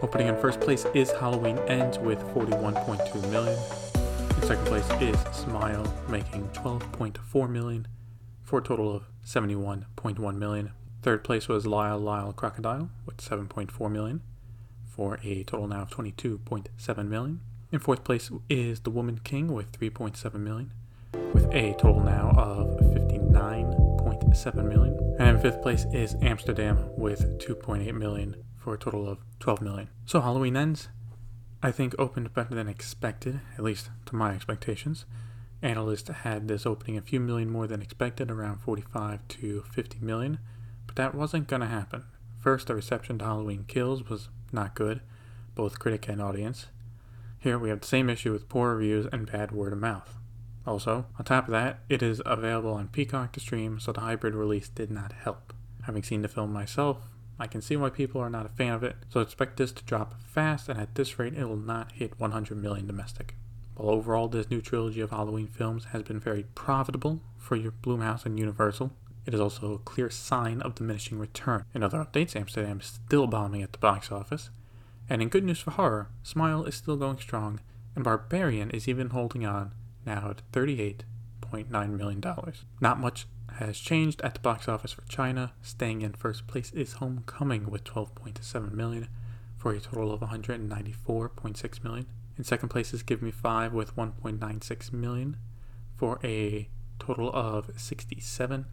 Opening in first place is Halloween Ends with 41.2 million. In second place is Smile, making 12.4 million for a total of 71.1 million. Third place was Lyle Lyle Crocodile with 7.4 million for a total now of 22.7 million. In fourth place is The Woman King with 3.7 million with a total now of 59.7 million. And in fifth place is Amsterdam with 2.8 million for a total of 12 million. So Halloween ends, I think, opened better than expected, at least to my expectations. Analysts had this opening a few million more than expected, around 45 to 50 million, but that wasn't going to happen. First, the reception to Halloween Kills was not good, both critic and audience. Here we have the same issue with poor reviews and bad word of mouth. Also, on top of that, it is available on Peacock to stream, so the hybrid release did not help. Having seen the film myself, I can see why people are not a fan of it, so expect this to drop fast, and at this rate, it will not hit 100 million domestic. While overall, this new trilogy of Halloween films has been very profitable for your Blumhouse and Universal, it is also a clear sign of diminishing return. In other updates, Amsterdam is still bombing at the box office. And in good news for horror, Smile is still going strong, and Barbarian is even holding on, now at $38.9 million. Not much has changed at the box office for China. Staying in first place is Homecoming with 12.7 million for a total of 194.6 million. In second place is Give Me 5 with 1.96 million for a total of 67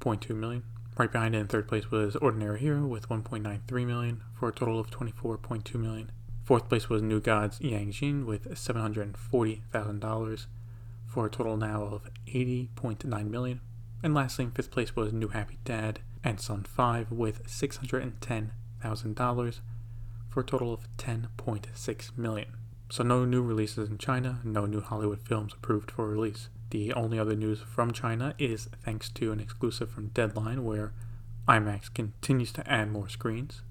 0.2 million. Right behind it in third place was Ordinary Hero with 1.93 million for a total of 24.2 million. Fourth place was New Gods Yang Jian with $740,000 for a total now of 80.9 million. And lastly, in fifth place was New Happy Dad and Son 5 with $610,000 for a total of 10.6 million. So no new releases in China, no new Hollywood films approved for release. The only other news from China is thanks to an exclusive from Deadline, where IMAX continues to add more screens.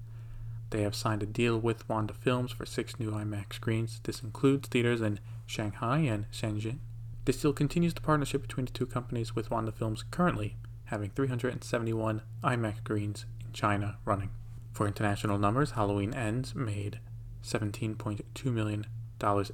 They have signed a deal with Wanda Films for six new IMAX screens. This includes theaters in Shanghai and Shenzhen. This deal continues the partnership between the two companies, with Wanda Films currently having 371 IMAX screens in China running. For international numbers, Halloween Ends made $17.2 million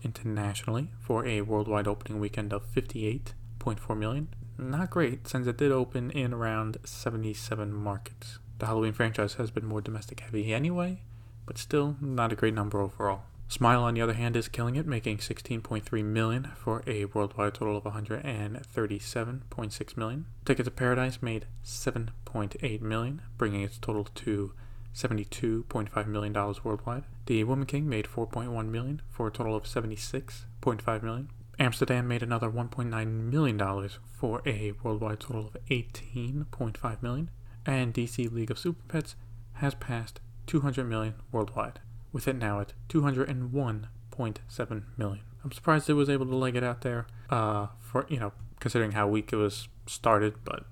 internationally for a worldwide opening weekend of 58 0.4 million. Not great, since it did open in around 77 markets. The Halloween franchise has been more domestic heavy anyway, but still not a great number overall. Smile, on the other hand, is killing it, making 16.3 million for a worldwide total of 137.6 million. Ticket to Paradise made 7.8 million, bringing its total to 72.5 million dollars worldwide. The Woman King made 4.1 million for a total of 76.5 million. Amsterdam made another $1.9 million for a worldwide total of 18.5 million, and DC League of Super Pets has passed 200 million worldwide, with it now at 201.7 million. I'm surprised it was able to leg it out there, uh, for you know, considering how weak it was started, but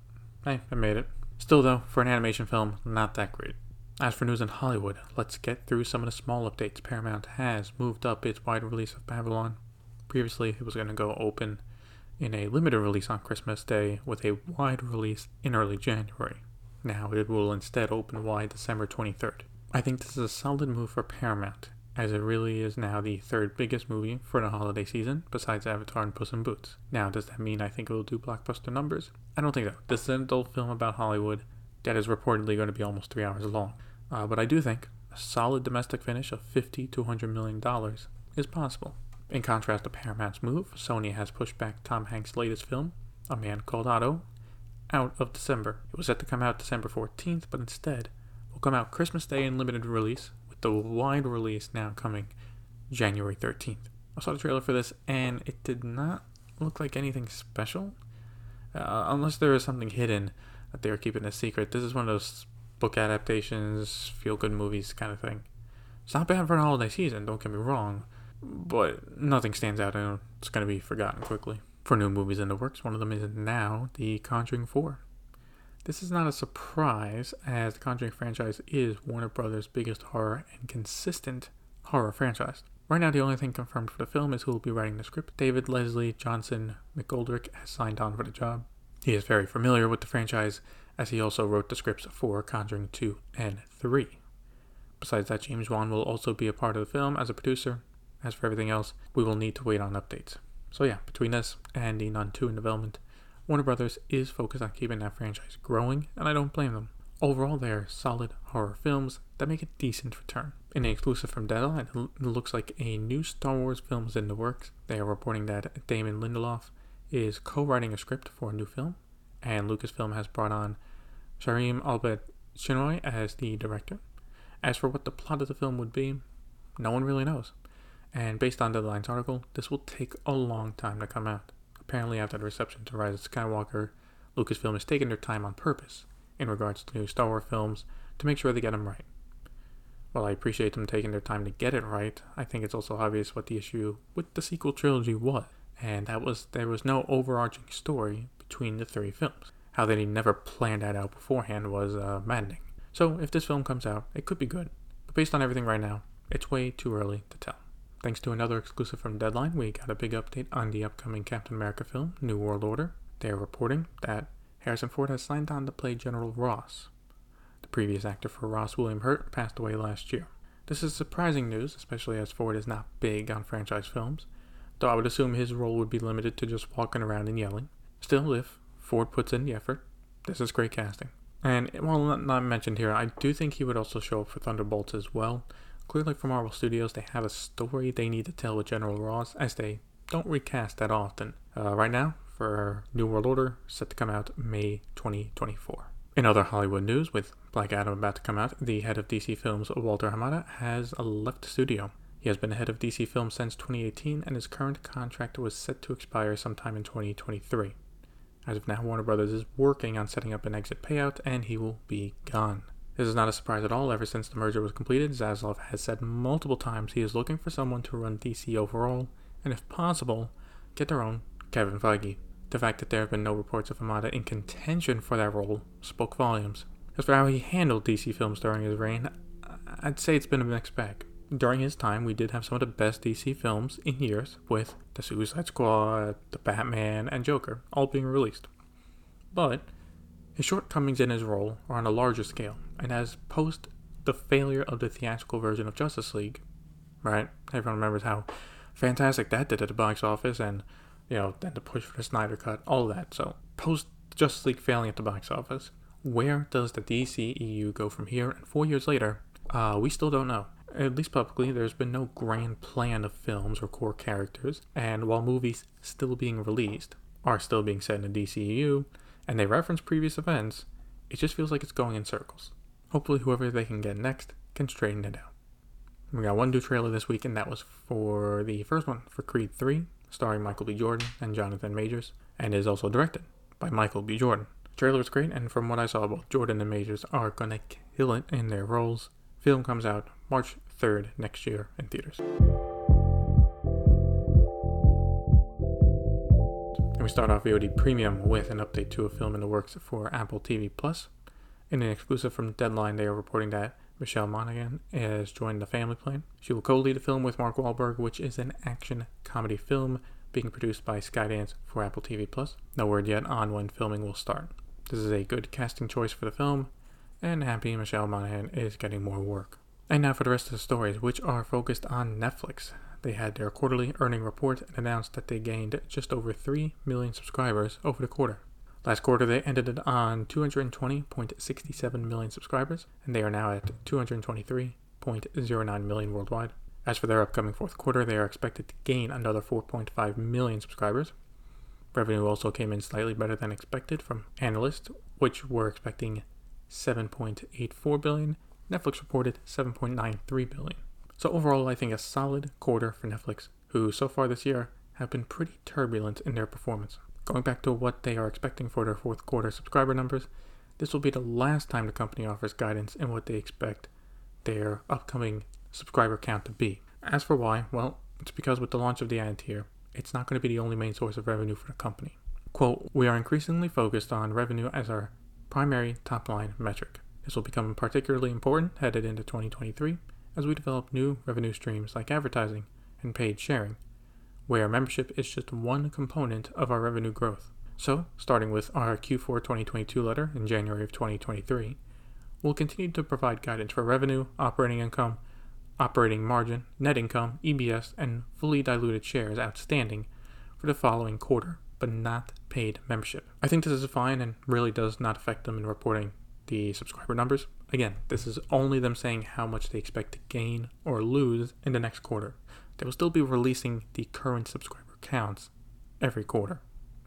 hey, I made it. Still, though, for an animation film, not that great. As for news in Hollywood, let's get through some of the small updates. Paramount has moved up its wide release of Babylon Previously, it was going to go open in a limited release on Christmas Day with a wide release in early January. Now it will instead open wide December 23rd. I think this is a solid move for Paramount, as it really is now the third biggest movie for the holiday season, besides Avatar and Puss in Boots. Now, does that mean I think it will do blockbuster numbers? I don't think so. This is an adult film about Hollywood that is reportedly going to be almost three hours long. Uh, but I do think a solid domestic finish of 50 to 100 million dollars is possible. In contrast to Paramount's move, Sony has pushed back Tom Hanks' latest film, A Man Called Otto, out of December. It was set to come out December 14th, but instead will come out Christmas Day in limited release, with the wide release now coming January 13th. I saw the trailer for this, and it did not look like anything special, uh, unless there is something hidden that they are keeping a secret. This is one of those book adaptations, feel good movies kind of thing. It's not bad for an holiday season, don't get me wrong but nothing stands out and it's going to be forgotten quickly. For new movies in the works, one of them is now The Conjuring 4. This is not a surprise, as the Conjuring franchise is Warner Brothers' biggest horror and consistent horror franchise. Right now, the only thing confirmed for the film is who will be writing the script. David Leslie Johnson McGoldrick has signed on for the job. He is very familiar with the franchise, as he also wrote the scripts for Conjuring 2 and 3. Besides that, James Wan will also be a part of the film as a producer. As for everything else, we will need to wait on updates. So yeah, between this and the Nun 2 in development, Warner Brothers is focused on keeping that franchise growing, and I don't blame them. Overall, they are solid horror films that make a decent return. In an exclusive from Deadline, it looks like a new Star Wars film is in the works. They are reporting that Damon Lindelof is co-writing a script for a new film, and Lucasfilm has brought on Sharim Albert Chinoy as the director. As for what the plot of the film would be, no one really knows. And based on Deadline's article, this will take a long time to come out. Apparently, after the reception to Rise of Skywalker, Lucasfilm has taken their time on purpose in regards to new Star Wars films to make sure they get them right. While I appreciate them taking their time to get it right, I think it's also obvious what the issue with the sequel trilogy was, and that was there was no overarching story between the three films. How they never planned that out beforehand was uh, maddening. So if this film comes out, it could be good, but based on everything right now, it's way too early to tell. Thanks to another exclusive from Deadline, we got a big update on the upcoming Captain America film, New World Order. They are reporting that Harrison Ford has signed on to play General Ross. The previous actor for Ross, William Hurt, passed away last year. This is surprising news, especially as Ford is not big on franchise films, though I would assume his role would be limited to just walking around and yelling. Still, if Ford puts in the effort, this is great casting. And while not, mentioned here, I do think he would also show up for Thunderbolts as well. Clearly, for Marvel Studios, they have a story they need to tell with General Ross, as they don't recast that often. Uh, right now, for New World Order, set to come out May 2024. In other Hollywood news, with Black Adam about to come out, the head of DC Films, Walter Hamada, has left the studio. He has been head of DC Films since 2018, and his current contract was set to expire sometime in 2023. As of now, Warner Brothers is working on setting up an exit payout, and he will be gone. This is not a surprise at all. Ever since the merger was completed, Zaslav has said multiple times he is looking for someone to run DC overall, and if possible, get their own Kevin Feige. The fact that there have been no reports of Hamada in contention for that role spoke volumes. As for how he handled DC films during his reign, I'd say it's been a mixed bag during his time, we did have some of the best DC films in years, with The Suicide Squad, The Batman, and Joker all being released. But his shortcomings in his role are on a larger scale, and as post the failure of the theatrical version of Justice League, right? Everyone remembers how fantastic that did at the box office, and you know, then the push for the Snyder Cut, all that. So, post Justice League failing at the box office, where does the DCEU go from here? And four years later, uh, we still don't know at least publicly, there's been no grand plan of films or core characters, and while movies still being released are still being set in the DCEU, and they reference previous events, it just feels like it's going in circles. Hopefully, whoever they can get next can straighten it out. We got one new trailer this week, and that was for the first one for Creed 3, starring Michael B. Jordan and Jonathan Majors, and is also directed by Michael B. Jordan. The trailer was great, and from what I saw, both Jordan and Majors are gonna kill it in their roles. Film comes out March 3rd next year in theaters. And we start off VOD Premium with an update to a film in the works for Apple TV Plus. In an exclusive from Deadline, they are reporting that Michelle Monaghan has joined the family plan. She will co-lead a film with Mark Wahlberg, which is an action comedy film being produced by Skydance for Apple TV Plus. No word yet on when filming will start. This is a good casting choice for the film, and happy Michelle Monaghan is getting more work. And now for the rest of the stories, which are focused on Netflix. They had their quarterly earning report and announced that they gained just over 3 million subscribers over the quarter. Last quarter, they ended on 220.67 million subscribers, and they are now at 223.09 million worldwide. As for their upcoming fourth quarter, they are expected to gain another 4.5 million subscribers. Revenue also came in slightly better than expected from analysts, which were expecting 7.84 billion Netflix reported 7.93 billion. So overall, I think a solid quarter for Netflix, who so far this year have been pretty turbulent in their performance. Going back to what they are expecting for their fourth quarter subscriber numbers, this will be the last time the company offers guidance in what they expect their upcoming subscriber count to be. As for why, well, it's because with the launch of the ad tier, it's not going to be the only main source of revenue for the company. Quote, we are increasingly focused on revenue as our primary top line metric. This will become particularly important headed into 2023 as we develop new revenue streams like advertising and paid sharing, where membership is just one component of our revenue growth. So, starting with our Q4 2022 letter in January of 2023, we'll continue to provide guidance for revenue, operating income, operating margin, net income, EPS, and fully diluted shares outstanding for the following quarter, but not paid membership. I think this is fine and really does not affect them in reporting the subscriber numbers. Again, this is only them saying how much they expect to gain or lose in the next quarter. They will still be releasing the current subscriber counts every quarter.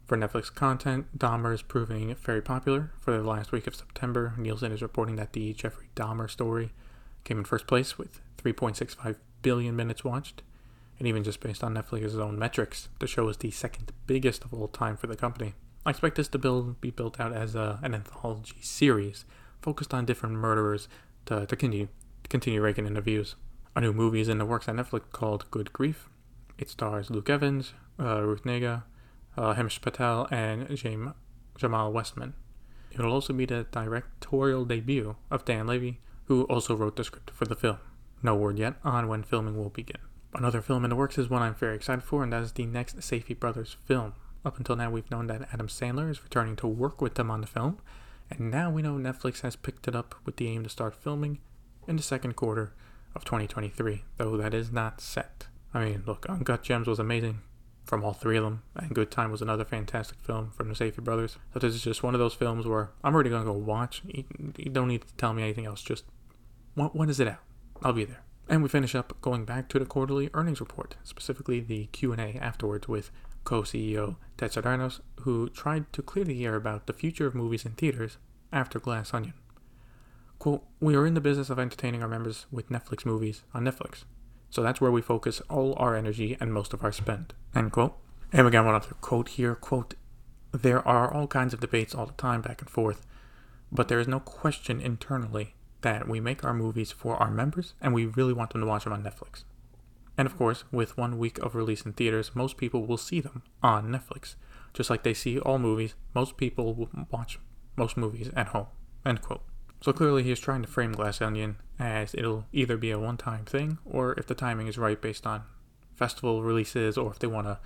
For Netflix content, Dahmer is proving very popular. For the last week of September, Nielsen is reporting that the Jeffrey Dahmer story came in first place with 3.65 billion minutes watched. And even just based on Netflix's own metrics, the show is the second biggest of all time for the company. I expect this to build, be built out as a, an anthology series focused on different murderers to, to continue to continue raking in the views. A new movie is in the works on Netflix called Good Grief. It stars Luke Evans, uh, Ruth Negga, uh, Patel, and James, Jamal Westman. It will also be the directorial debut of Dan Levy, who also wrote the script for the film. No word yet on when filming will begin. Another film in the works is one I'm very excited for, and that is the next Safdie Brothers film. Up until now, we've known that Adam Sandler is returning to work with them on the film, and now we know Netflix has picked it up with the aim to start filming in the second quarter of 2023, though that is not set. I mean, look, Uncut Gems was amazing from all three of them, and Good Time was another fantastic film from the Safdie Brothers. So this is just one of those films where I'm already gonna go watch. You, you don't need to tell me anything else. Just when, when is it out? I'll be there. And we finish up going back to the quarterly earnings report, specifically the Q&A afterwards with co-CEO Ted Sarandos, who tried to clear the air about the future of movies in theaters after Glass Onion. Quote, we are in the business of entertaining our members with Netflix movies on Netflix. So that's where we focus all our energy and most of our spend. End quote. And we got one other quote here. Quote, there are all kinds of debates all the time back and forth, but there is no question internally that we make our movies for our members and we really want them to watch them on Netflix. And of course, with one week of release in theaters, most people will see them on Netflix. Just like they see all movies, most people will watch most movies at home. End quote. So clearly he is trying to frame Glass Onion as it'll either be a one-time thing or if the timing is right based on festival releases or if they want to,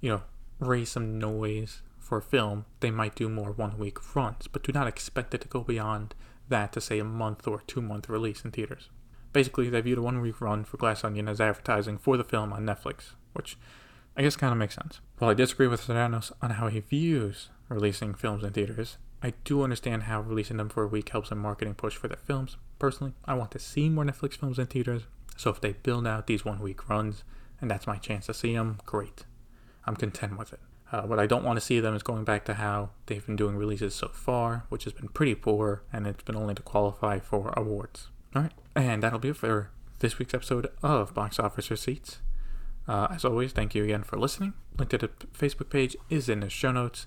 you know, raise some noise for film, they might do more one-week runs, but do not expect it to go beyond that to say a month or two-month release in theaters. Basically, they viewed a one-week run for Glass Onion as advertising for the film on Netflix, which I guess kind of makes sense. While I disagree with Sarandos on how he views releasing films in theaters, I do understand how releasing them for a week helps a marketing push for their films. Personally, I want to see more Netflix films in theaters, so if they build out these one week runs and that's my chance to see them, great. I'm content with it. Uh, what I don't want to see them is going back to how they've been doing releases so far, which has been pretty poor, and it's been only to qualify for awards. All right, and that'll be it for this week's episode of Box Office Receipts. Uh, as always, thank you again for listening. Link to the Facebook page is in the show notes